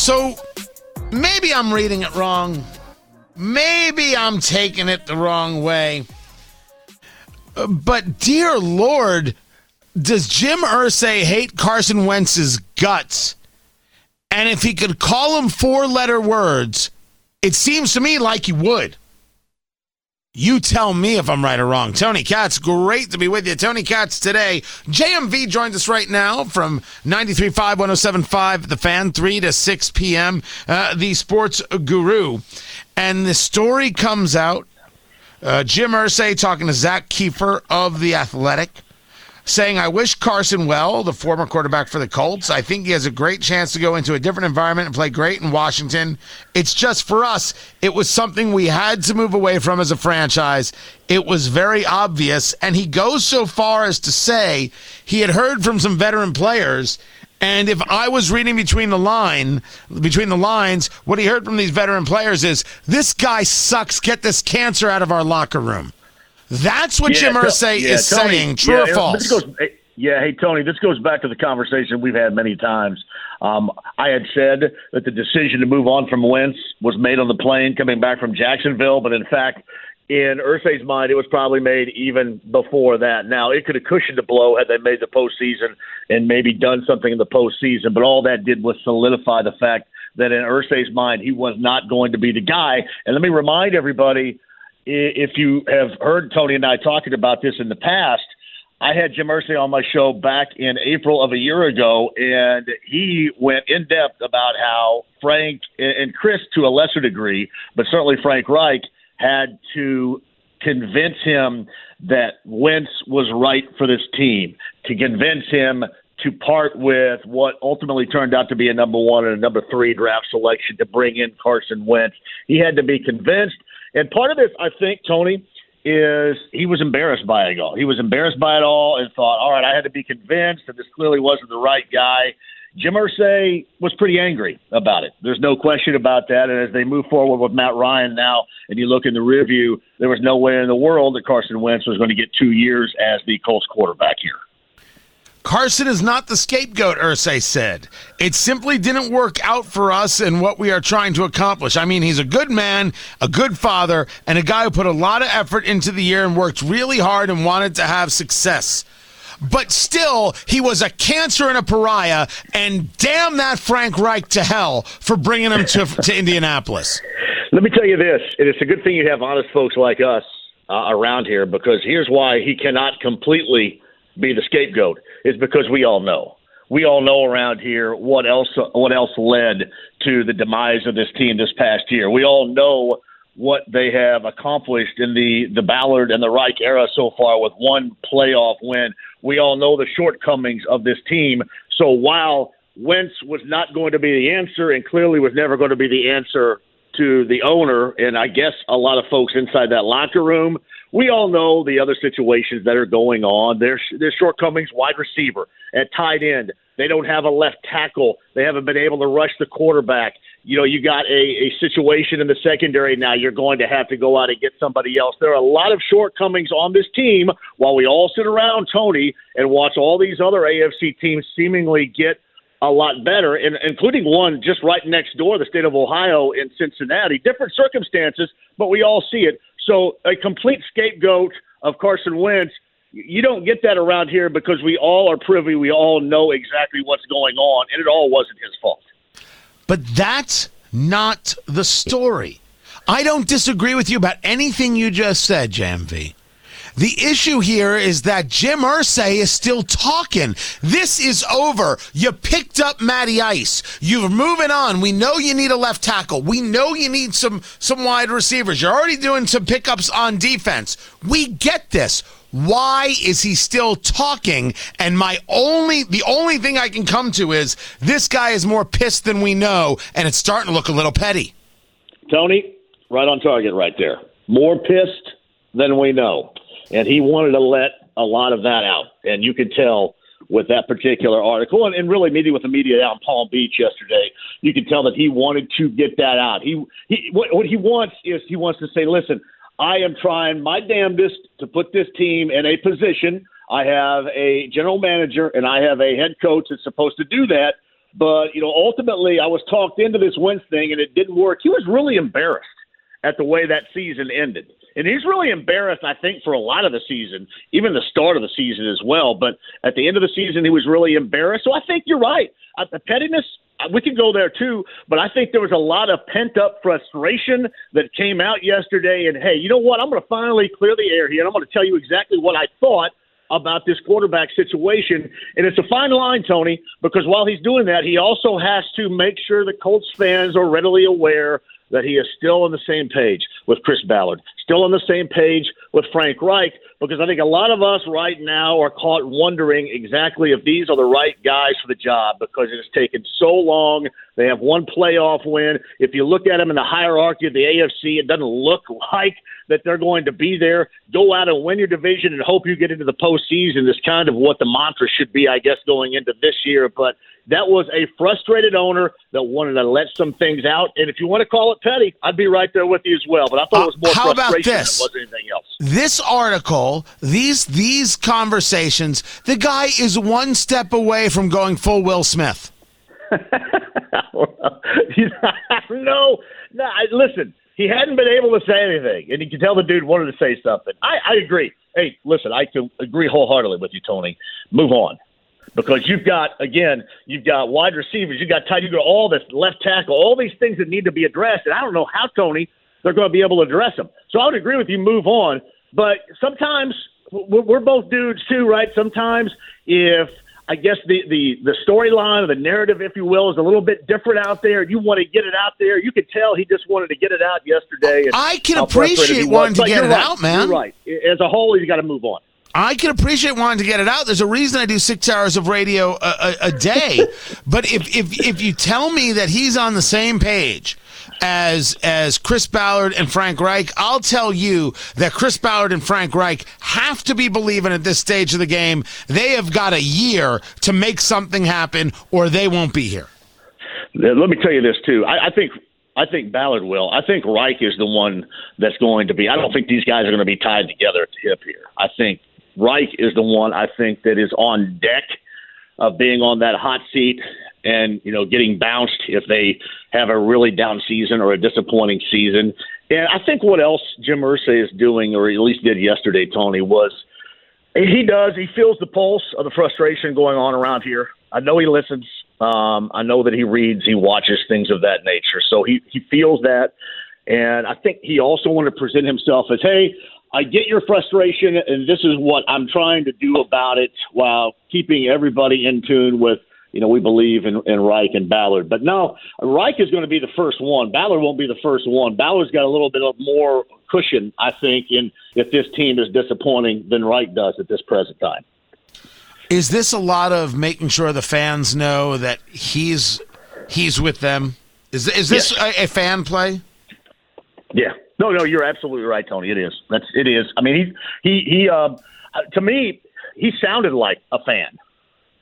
So maybe I'm reading it wrong. Maybe I'm taking it the wrong way. But dear Lord, does Jim Irsay hate Carson Wentz's guts? And if he could call him four letter words, it seems to me like he would. You tell me if I'm right or wrong. Tony Katz, great to be with you. Tony Katz today. JMV joins us right now from 93.5, 107.5, The Fan, 3 to 6 p.m., uh, the sports guru. And the story comes out. Uh, Jim Irsay talking to Zak Keefer of The Athletic saying, I wish Carson well, the former quarterback for the Colts. I think he has a great chance to go into a different environment and play great in Washington. It's just for us, it was something we had to move away from as a franchise. It was very obvious. And he goes so far as to say he had heard from some veteran players. And if I was reading between the line, between the lines, what he heard from these veteran players is this guy sucks. Get this cancer out of our locker room. That's what Jim To- Irsay yeah, is Tony, saying. True yeah, or false? Goes, eh, yeah, hey Tony, this goes back to the conversation we've had many times. Um, I had said that the decision to move on from Wentz was made on the plane coming back from Jacksonville, but in fact, in Irsay's mind, it was probably made even before that. Now, it could have cushioned the blow had they made the postseason and maybe done something in the postseason, but all that did was solidify the fact that in Irsay's mind, he was not going to be the guy. And let me remind everybody if you have heard Tony and I talking about this in the past, I had Jim Irsay on my show back in April of a year ago, and he went in depth about how Frank and Chris, to a lesser degree, but certainly Frank Reich, had to convince him that Wentz was right for this team, to convince him to part with what ultimately turned out to be a number one and a number three draft selection to bring in Carson Wentz. He had to be convinced. And part of this, I think, Tony, is he was embarrassed by it all. He was embarrassed by it all and thought, all right, I had to be convinced that this clearly wasn't the right guy. Jim Irsay was pretty angry about it. There's no question about that. And as they move forward with Matt Ryan now, and you look in the rear view, there was no way in the world that Carson Wentz was going to get two years as the Colts quarterback here. Carson is not the scapegoat, Irsay said. It simply didn't work out for us and what we are trying to accomplish. I mean, he's a good man, a good father, and a guy who put a lot of effort into the year and worked really hard and wanted to have success. But still, he was a cancer and a pariah, and damn that Frank Reich to hell for bringing him to, to Indianapolis. Let me tell you this, it's a good thing you have honest folks like us uh, around here because here's why he cannot completely be the scapegoat is because we all know. We all know around here what else what else led to the demise of this team this past year. We all know what they have accomplished in the the Ballard and the Reich era so far with one playoff win. We all know the shortcomings of this team. So while Wentz was not going to be the answer and clearly was never going to be the answer to the owner and I guess a lot of folks inside that locker room. We all know the other situations that are going on. There's there's shortcomings wide receiver at tight end. They don't have a left tackle. They haven't been able to rush the quarterback. You know, you got a, a situation in the secondary now. You're going to have to go out and get somebody else. There are a lot of shortcomings on this team while we all sit around, Tony, and watch all these other AFC teams seemingly get a lot better, and including one just right next door, the state of Ohio in Cincinnati. Different circumstances, but we all see it. So a complete scapegoat of Carson Wentz, you don't get that around here because we all are privy. We all know exactly what's going on, and it all wasn't his fault. But that's not the story. I don't disagree with you about anything you just said, JMV. The issue here is that Jim Irsay is still talking. This is over. You picked up Matty Ice. You're moving on. We know you need a left tackle. We know you need some some wide receivers. You're already doing some pickups on defense. We get this. Why is he still talking? And my only the only thing I can come to is this guy is more pissed than we know, and it's starting to look a little petty. Tony, right on target right there. More pissed than we know. And he wanted to let a lot of that out. And you could tell with that particular article and, and really meeting with the media out in Palm Beach yesterday, you could tell that he wanted to get that out. He, he what, what he wants is he wants to say, listen, I am trying my damnedest to put this team in a position. I have a general manager and I have a head coach that's supposed to do that. But you know, ultimately, I was talked into this Wentz thing, and it didn't work. He was really embarrassed at the way that season ended. And he's really embarrassed, I think, for a lot of the season, even the start of the season as well. But at the end of the season, he was really embarrassed. So I think you're right. Uh, the pettiness, uh, we can go there too, but I think there was a lot of pent up frustration that came out yesterday. And hey, you know what? I'm going to finally clear the air here, and I'm going to tell you exactly what I thought about this quarterback situation. And it's a fine line, Tony, because while he's doing that, he also has to make sure the Colts fans are readily aware that he is still on the same page with Chris Ballard, still on the same page with Frank Reich, because I think a lot of us right now are caught wondering exactly if these are the right guys for the job because it has taken so long. They have one playoff win. If you look at them in the hierarchy of the AFC, it doesn't look like that they're going to be there. Go out and win your division and hope you get into the postseason is kind of what the mantra should be, I guess, going into this year. But that was a frustrated owner that wanted to let some things out. And if you want to call it petty, I'd be right there with you as well. But I thought it was more uh, how frustration about this? than it was anything else. This article, these these conversations, the guy is one step away from going full Will Smith. no, no. I, listen, he hadn't been able to say anything, and you can tell the dude wanted to say something. I, I agree. Hey, listen, I can agree wholeheartedly with you, Tony. Move on because you've got again, you've got wide receivers, you've got tight, you've got all this left tackle, all these things that need to be addressed, and I don't know how Tony they're going to be able to address them. So I would agree with you, move on. But sometimes we're both dudes too, right? Sometimes if I guess the the the storyline or the narrative, if you will, is a little bit different out there. You want to get it out there. You could tell he just wanted to get it out yesterday. I can appreciate wanting to get it right. out, man. You're right. As a whole, you got to move on. I can appreciate wanting to get it out. There's a reason I do six hours of radio a, a, a day. but if, if if you tell me that he's on the same page as as Chris Ballard and Frank Reich, I'll tell you that Chris Ballard and Frank Reich have to be believing at this stage of the game they have got a year to make something happen, or they won't be here. Let me tell you this too. I, I think I think Ballard will. I think Reich is the one that's going to be. I don't think these guys are going to be tied together at the hip here. I think Reich is the one I think that is on deck of being on that hot seat and you know getting bounced if they have a really down season or a disappointing season. And I think what else Jim Irsay is doing, or at least did yesterday, Tony, was he does he feels the pulse of the frustration going on around here. I know he listens. Um, I know that he reads, he watches things of that nature. So he he feels that, and I think he also wanted to present himself as, hey, I get your frustration, and this is what I'm trying to do about it while keeping everybody in tune with you know, we believe in, in Reich and Ballard. But no, Reich is going to be the first one. Ballard won't be the first one. Ballard's got a little bit of more cushion, I think, in if this team is disappointing than Reich does at this present time. Is this a lot of making sure the fans know that he's he's with them? Is is this yes. a, a fan play? Yeah. No, no, you're absolutely right, Tony. It is. That's it is. I mean, he he he. Uh, to me, he sounded like a fan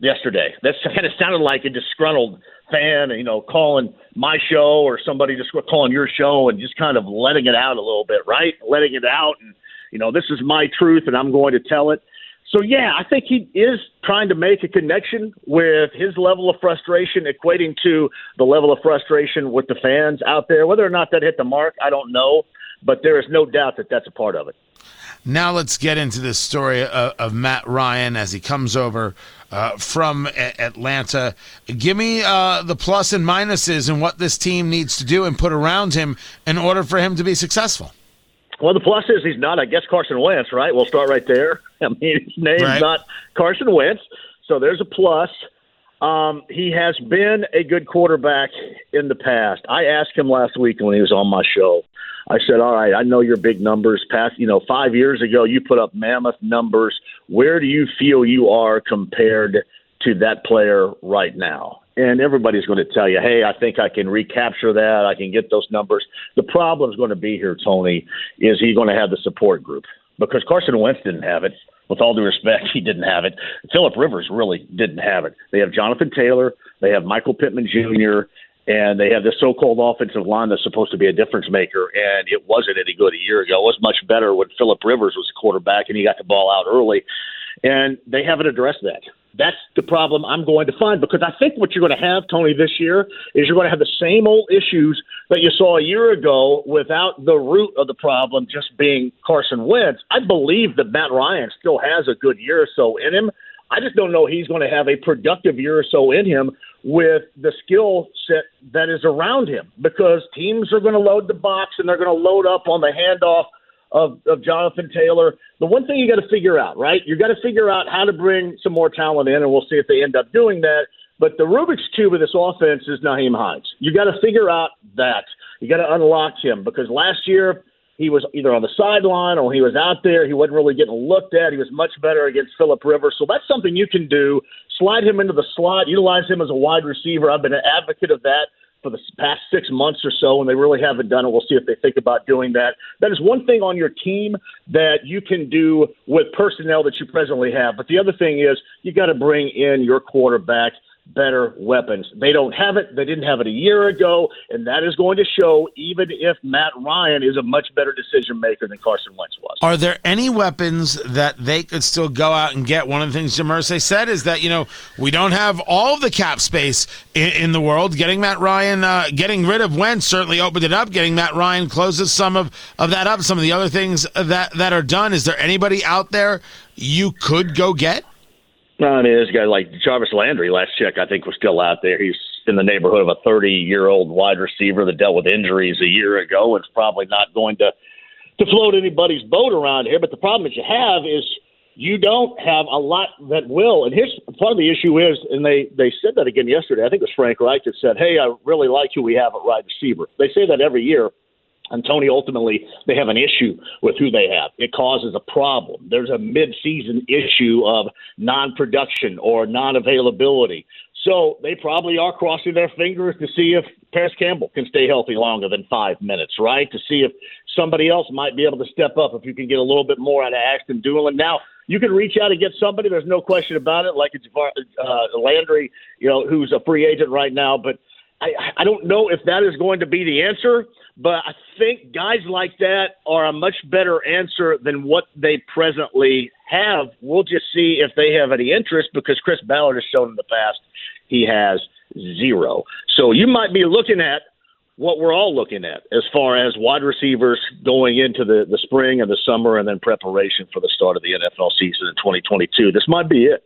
yesterday. That kind of sounded like a disgruntled fan, you know, calling my show or somebody just calling your show and just kind of letting it out a little bit, right? Letting it out and, you know, this is my truth and I'm going to tell it. So, yeah, I think he is trying to make a connection with his level of frustration, equating to the level of frustration with the fans out there. Whether or not that hit the mark, I don't know, but there is no doubt that that's a part of it. Now let's get into the story of, of Matt Ryan as he comes over uh, from a- Atlanta. Give me uh, the plus and minuses and what this team needs to do and put around him in order for him to be successful. Well, the plus is he's not, I guess, Carson Wentz, right? We'll start right there. I mean, his name's right. not Carson Wentz, so there's a plus. Um, he has been a good quarterback in the past. I asked him last week when he was on my show. I said, "All right, I know your big numbers. Past, you know, five years ago, you put up mammoth numbers. Where do you feel you are compared to that player right now?" And everybody's going to tell you, "Hey, I think I can recapture that. I can get those numbers." The problem is going to be here, Tony. Is he going to have the support group? Because Carson Wentz didn't have it. With all due respect, he didn't have it. Philip Rivers really didn't have it. They have Jonathan Taylor. They have Michael Pittman Jr and they have this so-called offensive line that's supposed to be a difference maker, and it wasn't any good a year ago. It was much better when Philip Rivers was the quarterback and he got the ball out early, and they haven't addressed that. That's the problem I'm going to find because I think what you're going to have, Tony, this year is you're going to have the same old issues that you saw a year ago without the root of the problem just being Carson Wentz. I believe that Matt Ryan still has a good year or so in him. I just don't know he's going to have a productive year or so in him with the skill set that is around him because teams are going to load the box and they're going to load up on the handoff of, of Jonathan Taylor. The one thing you got to figure out, right? You got to figure out how to bring some more talent in, and we'll see if they end up doing that. But the Rubik's cube of this offense is Nyheim Hines. You got to figure out that. You got to unlock him because last year he was either on the sideline or he was out there. He wasn't really getting looked at. He was much better against Philip Rivers. So that's something you can do. Slide him into the slot, utilize him as a wide receiver. I've been an advocate of that for the past six months or so, and they really haven't done it. We'll see if they think about doing that. That is one thing on your team that you can do with personnel that you presently have. But the other thing is you got to bring in your quarterback better weapons. They don't have it. They didn't have it a year ago, and that is going to show even if Matt Ryan is a much better decision maker than Carson Wentz was. Are there any weapons that they could still go out and get? One of the things Irsay said is that, you know, we don't have all the cap space in, in the world. Getting Matt Ryan, uh, getting rid of Wentz certainly opened it up. Getting Matt Ryan closes some of, of that up. Some of the other things that, that are done. Is there anybody out there you could go get? No, I mean, this guy like Jarvis Landry, last check, I think was still out there. He's in the neighborhood of a 30 year old wide receiver that dealt with injuries a year ago. It's probably not going to to float anybody's boat around here. But the problem that you have is you don't have a lot that will. And here's part of the issue is, and they they said that again yesterday. I think it was Frank Reich that said, "Hey, I really like who we have at wide receiver." They say that every year. And Tony, ultimately, they have an issue with who they have. It causes a problem. There's a mid-season issue of non-production or non-availability. So they probably are crossing their fingers to see if Parris Campbell can stay healthy longer than five minutes, right? To see if somebody else might be able to step up if you can get a little bit more out of Ashton Dulin. Now, you can reach out and get somebody. There's no question about it, like it's uh, Landry, you know, who's a free agent right now. But I, I don't know if that is going to be the answer. But I think guys like that are a much better answer than what they presently have. We'll just see if they have any interest because Chris Ballard has shown in the past he has zero. So you might be looking at what we're all looking at as far as wide receivers going into the, the spring and the summer and then preparation for the start of the NFL season in 2022. This might be it.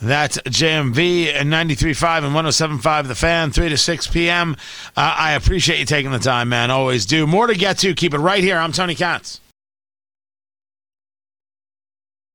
That's JMV and 93.5 and 107.5 The Fan, 3 to 6 p.m. Uh, I appreciate you taking the time, man. Always do. More to get to. Keep it right here. I'm Tony Katz.